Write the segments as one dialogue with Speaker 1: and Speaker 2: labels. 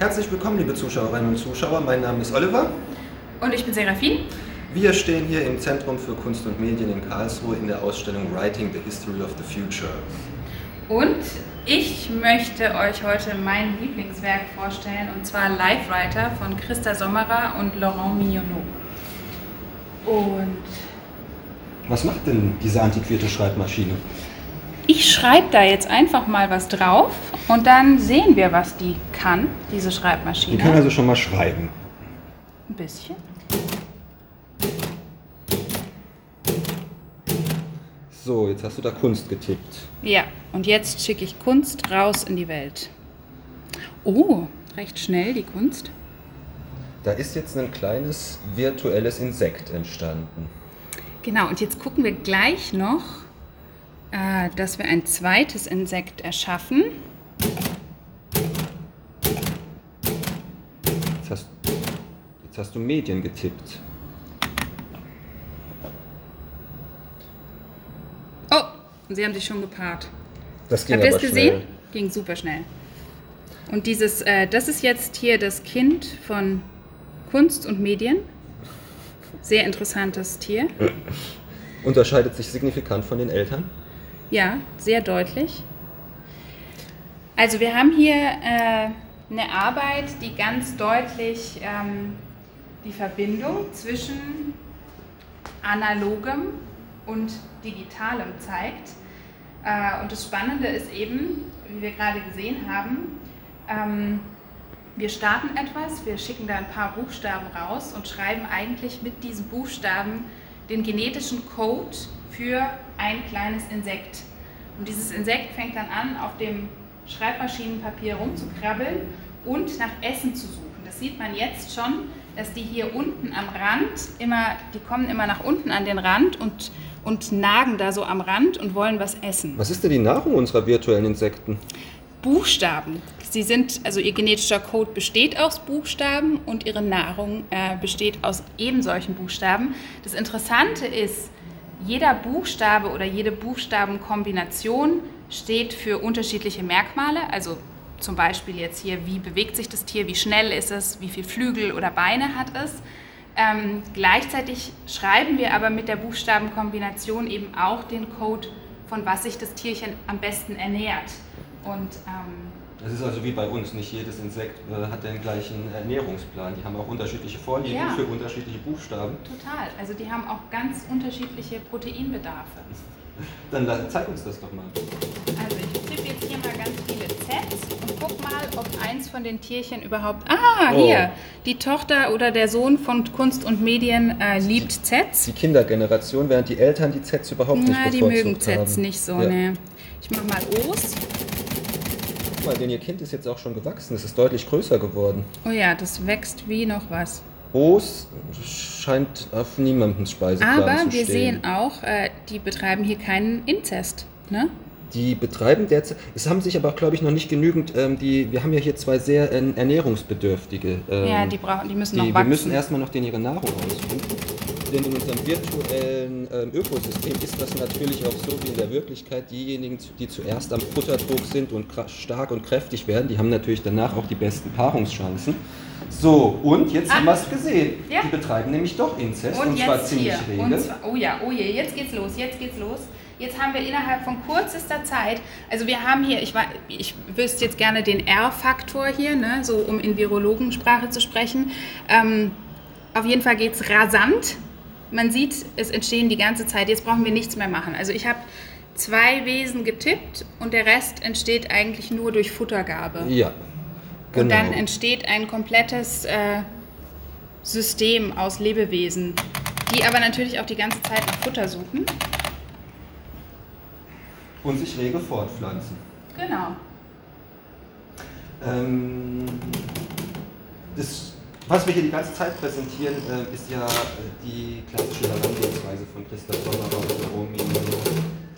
Speaker 1: Herzlich willkommen, liebe Zuschauerinnen und Zuschauer. Mein Name ist Oliver.
Speaker 2: Und ich bin Serafin.
Speaker 1: Wir stehen hier im Zentrum für Kunst und Medien in Karlsruhe in der Ausstellung Writing the History of the Future.
Speaker 2: Und ich möchte euch heute mein Lieblingswerk vorstellen, und zwar Life Writer von Christa Sommerer und Laurent Mignonneau.
Speaker 1: Und was macht denn diese antiquierte Schreibmaschine?
Speaker 2: Ich schreibe da jetzt einfach mal was drauf und dann sehen wir, was die kann, diese Schreibmaschine.
Speaker 1: Die kann also schon mal schreiben.
Speaker 2: Ein bisschen.
Speaker 1: So, jetzt hast du da Kunst getippt.
Speaker 2: Ja, und jetzt schicke ich Kunst raus in die Welt. Oh, recht schnell die Kunst.
Speaker 1: Da ist jetzt ein kleines virtuelles Insekt entstanden.
Speaker 2: Genau, und jetzt gucken wir gleich noch, äh, dass wir ein zweites Insekt erschaffen.
Speaker 1: Jetzt hast, jetzt hast du Medien getippt.
Speaker 2: Oh, sie haben sich schon gepaart.
Speaker 1: Das ging Habt ihr es gesehen?
Speaker 2: Ging super schnell. Und dieses, äh, das ist jetzt hier das Kind von Kunst und Medien. Sehr interessantes Tier.
Speaker 1: Unterscheidet sich signifikant von den Eltern?
Speaker 2: Ja, sehr deutlich. Also wir haben hier äh, eine Arbeit, die ganz deutlich ähm, die Verbindung zwischen analogem und digitalem zeigt. Äh, und das Spannende ist eben, wie wir gerade gesehen haben, ähm, wir starten etwas, wir schicken da ein paar Buchstaben raus und schreiben eigentlich mit diesen Buchstaben den genetischen Code für ein kleines Insekt. Und dieses Insekt fängt dann an, auf dem Schreibmaschinenpapier rumzukrabbeln und nach Essen zu suchen. Das sieht man jetzt schon, dass die hier unten am Rand immer, die kommen immer nach unten an den Rand und, und nagen da so am Rand und wollen was essen.
Speaker 1: Was ist denn die Nahrung unserer virtuellen Insekten?
Speaker 2: Buchstaben. Sie sind, also ihr genetischer Code besteht aus Buchstaben und ihre Nahrung äh, besteht aus eben solchen Buchstaben. Das Interessante ist, jeder Buchstabe oder jede Buchstabenkombination steht für unterschiedliche Merkmale. Also zum Beispiel jetzt hier, wie bewegt sich das Tier, wie schnell ist es, wie viele Flügel oder Beine hat es. Ähm, gleichzeitig schreiben wir aber mit der Buchstabenkombination eben auch den Code, von was sich das Tierchen am besten ernährt. Und ähm,
Speaker 1: das ist also wie bei uns, nicht jedes Insekt äh, hat den gleichen Ernährungsplan. Die haben auch unterschiedliche Vorlieben ja. für unterschiedliche Buchstaben.
Speaker 2: Total, also die haben auch ganz unterschiedliche Proteinbedarfe.
Speaker 1: Dann zeig uns das doch mal.
Speaker 2: Also ich tippe jetzt hier mal ganz viele Zs und guck mal, ob eins von den Tierchen überhaupt... Ah, oh. hier, die Tochter oder der Sohn von Kunst und Medien äh, liebt Zs.
Speaker 1: Die Kindergeneration, während die Eltern die Zs überhaupt Na, nicht bevorzugt
Speaker 2: die mögen Zs nicht so, ja. ne. Ich mach mal O's
Speaker 1: mal, denn ihr Kind ist jetzt auch schon gewachsen. Es ist deutlich größer geworden.
Speaker 2: Oh ja, das wächst wie noch was.
Speaker 1: Os scheint auf niemandem Speiseplan
Speaker 2: Aber
Speaker 1: zu
Speaker 2: wir sehen auch, äh, die betreiben hier keinen Inzest. Ne?
Speaker 1: Die betreiben derzeit, es haben sich aber, glaube ich, noch nicht genügend, ähm, die, wir haben ja hier zwei sehr äh, ernährungsbedürftige.
Speaker 2: Ähm, ja, die brauchen, die müssen die, noch
Speaker 1: wachsen. Wir müssen erstmal noch denen ihre Nahrung ausfinden. Denn in unserem virtuellen ähm, Ökosystem ist das natürlich auch so wie in der Wirklichkeit. Diejenigen, die zuerst am Futtertrog sind und stark und kräftig werden, die haben natürlich danach auch die besten Paarungschancen. So, und jetzt ah. haben wir es gesehen. Ja. Die betreiben nämlich doch Inzest
Speaker 2: und,
Speaker 1: und zwar ziemlich rege. Und
Speaker 2: zwar, oh ja, oh je, jetzt geht's los, jetzt geht's los. Jetzt haben wir innerhalb von kürzester Zeit, also wir haben hier, ich, ich wüsste jetzt gerne den R-Faktor hier, ne, so um in Virologensprache zu sprechen. Ähm, auf jeden Fall geht es rasant man sieht, es entstehen die ganze Zeit, jetzt brauchen wir nichts mehr machen. Also ich habe zwei Wesen getippt und der Rest entsteht eigentlich nur durch Futtergabe.
Speaker 1: Ja.
Speaker 2: Genau. Und dann genau. entsteht ein komplettes äh, System aus Lebewesen, die aber natürlich auch die ganze Zeit nach Futter suchen.
Speaker 1: Und sich rege fortpflanzen.
Speaker 2: Genau.
Speaker 1: Ähm, das was wir hier die ganze Zeit präsentieren, äh, ist ja äh, die klassische Herangehensweise von Christoph Sommerer und Romy,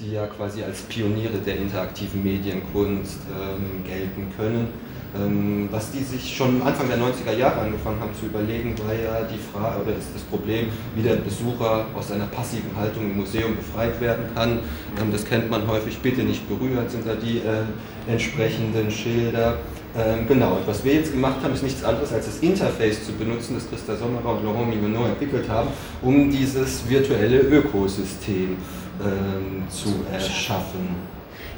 Speaker 1: die ja quasi als Pioniere der interaktiven Medienkunst ähm, gelten können. Ähm, was die sich schon Anfang der 90er Jahre angefangen haben zu überlegen, war ja die Frage, oder ist das Problem, wie der Besucher aus seiner passiven Haltung im Museum befreit werden kann. Ähm, das kennt man häufig, bitte nicht berühren, sind da die äh, entsprechenden Schilder. Ähm, genau, und was wir jetzt gemacht haben, ist nichts anderes als das Interface zu benutzen, das Christa Sommerer und Laurent Mignonneau entwickelt haben, um dieses virtuelle Ökosystem ähm, zu erschaffen.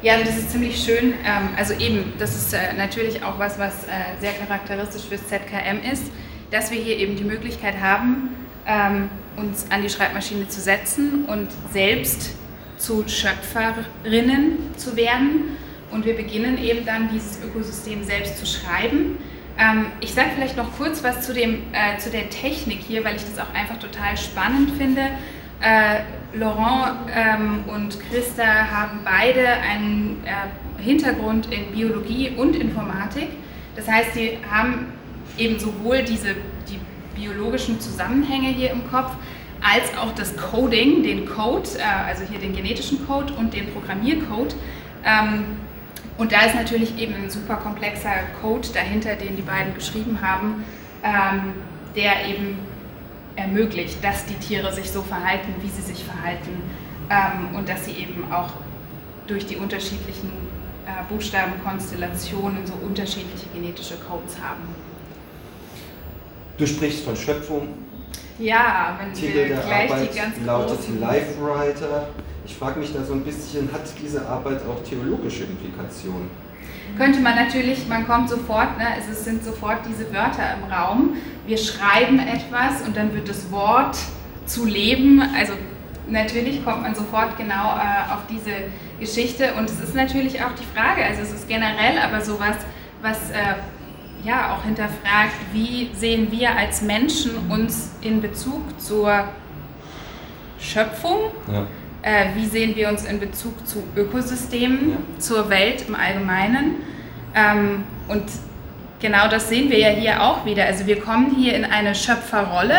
Speaker 2: Ja, das ist ziemlich schön. Ähm, also eben, das ist äh, natürlich auch was, was äh, sehr charakteristisch fürs ZKM ist, dass wir hier eben die Möglichkeit haben, ähm, uns an die Schreibmaschine zu setzen und selbst zu Schöpferinnen zu werden. Und wir beginnen eben dann dieses Ökosystem selbst zu schreiben. Ähm, ich sage vielleicht noch kurz was zu, dem, äh, zu der Technik hier, weil ich das auch einfach total spannend finde. Äh, Laurent ähm, und Christa haben beide einen äh, Hintergrund in Biologie und Informatik. Das heißt, sie haben eben sowohl diese, die biologischen Zusammenhänge hier im Kopf, als auch das Coding, den Code, äh, also hier den genetischen Code und den Programmiercode. Und da ist natürlich eben ein super komplexer Code dahinter, den die beiden geschrieben haben, ähm, der eben ermöglicht, dass die Tiere sich so verhalten, wie sie sich verhalten ähm, und dass sie eben auch durch die unterschiedlichen äh, Buchstabenkonstellationen so unterschiedliche genetische Codes haben.
Speaker 1: Du sprichst von Schöpfung.
Speaker 2: Ja, wenn
Speaker 1: Titel
Speaker 2: wir
Speaker 1: der
Speaker 2: gleich
Speaker 1: Arbeit
Speaker 2: die ganz
Speaker 1: lautet. Life Writer. Ich frage mich da so ein bisschen, hat diese Arbeit auch theologische Implikationen?
Speaker 2: könnte man natürlich, man kommt sofort, ne, es sind sofort diese Wörter im Raum. Wir schreiben etwas und dann wird das Wort zu leben. Also natürlich kommt man sofort genau äh, auf diese Geschichte und es ist natürlich auch die Frage, also es ist generell aber sowas, was äh, ja auch hinterfragt, wie sehen wir als Menschen uns in Bezug zur Schöpfung? Ja äh, wie sehen wir uns in Bezug zu Ökosystemen, ja. zur Welt im Allgemeinen. Ähm, und genau das sehen wir ja hier auch wieder. Also wir kommen hier in eine Schöpferrolle.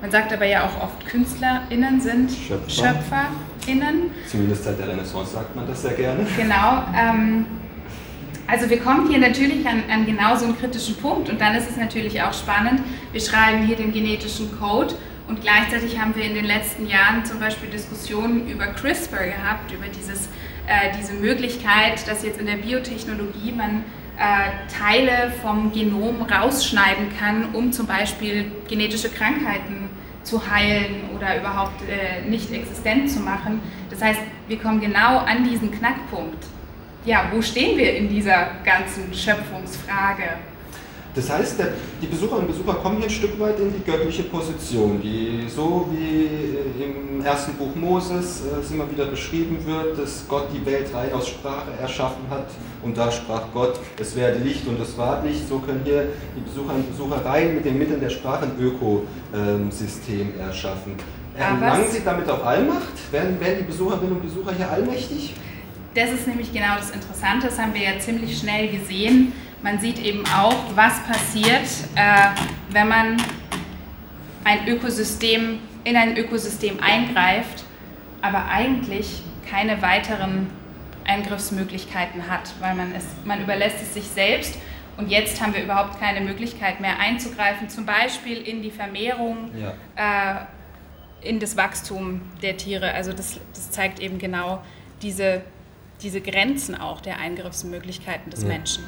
Speaker 2: Man sagt aber ja auch oft, KünstlerInnen sind Schöpfer. SchöpferInnen.
Speaker 1: Zumindest seit der Renaissance sagt man das sehr gerne.
Speaker 2: Genau. Ähm, also wir kommen hier natürlich an, an genau so einen kritischen Punkt und dann ist es natürlich auch spannend. Wir schreiben hier den genetischen Code und gleichzeitig haben wir in den letzten Jahren zum Beispiel Diskussionen über CRISPR gehabt, über dieses, äh, diese Möglichkeit, dass jetzt in der Biotechnologie man äh, Teile vom Genom rausschneiden kann, um zum Beispiel genetische Krankheiten zu heilen oder überhaupt äh, nicht existent zu machen. Das heißt, wir kommen genau an diesen Knackpunkt. Ja, wo stehen wir in dieser ganzen Schöpfungsfrage?
Speaker 1: Das heißt, die Besucherinnen und Besucher kommen hier ein Stück weit in die göttliche Position, die so wie im ersten Buch Moses äh, es immer wieder beschrieben wird, dass Gott die Welt rein aus Sprache erschaffen hat und da sprach Gott, es werde Licht und es war Licht. So können hier die Besucherinnen und Besucher rein mit den Mitteln der Sprache ein Ökosystem erschaffen. Erlangen Sie damit auch Allmacht? Werden, werden die Besucherinnen und Besucher hier allmächtig?
Speaker 2: Das ist nämlich genau das Interessante, das haben wir ja ziemlich schnell gesehen man sieht eben auch, was passiert, äh, wenn man ein Ökosystem, in ein Ökosystem eingreift, aber eigentlich keine weiteren Eingriffsmöglichkeiten hat, weil man, es, man überlässt es sich selbst und jetzt haben wir überhaupt keine Möglichkeit mehr einzugreifen, zum Beispiel in die Vermehrung, ja. äh, in das Wachstum der Tiere. Also das, das zeigt eben genau diese, diese Grenzen auch der Eingriffsmöglichkeiten des ja. Menschen.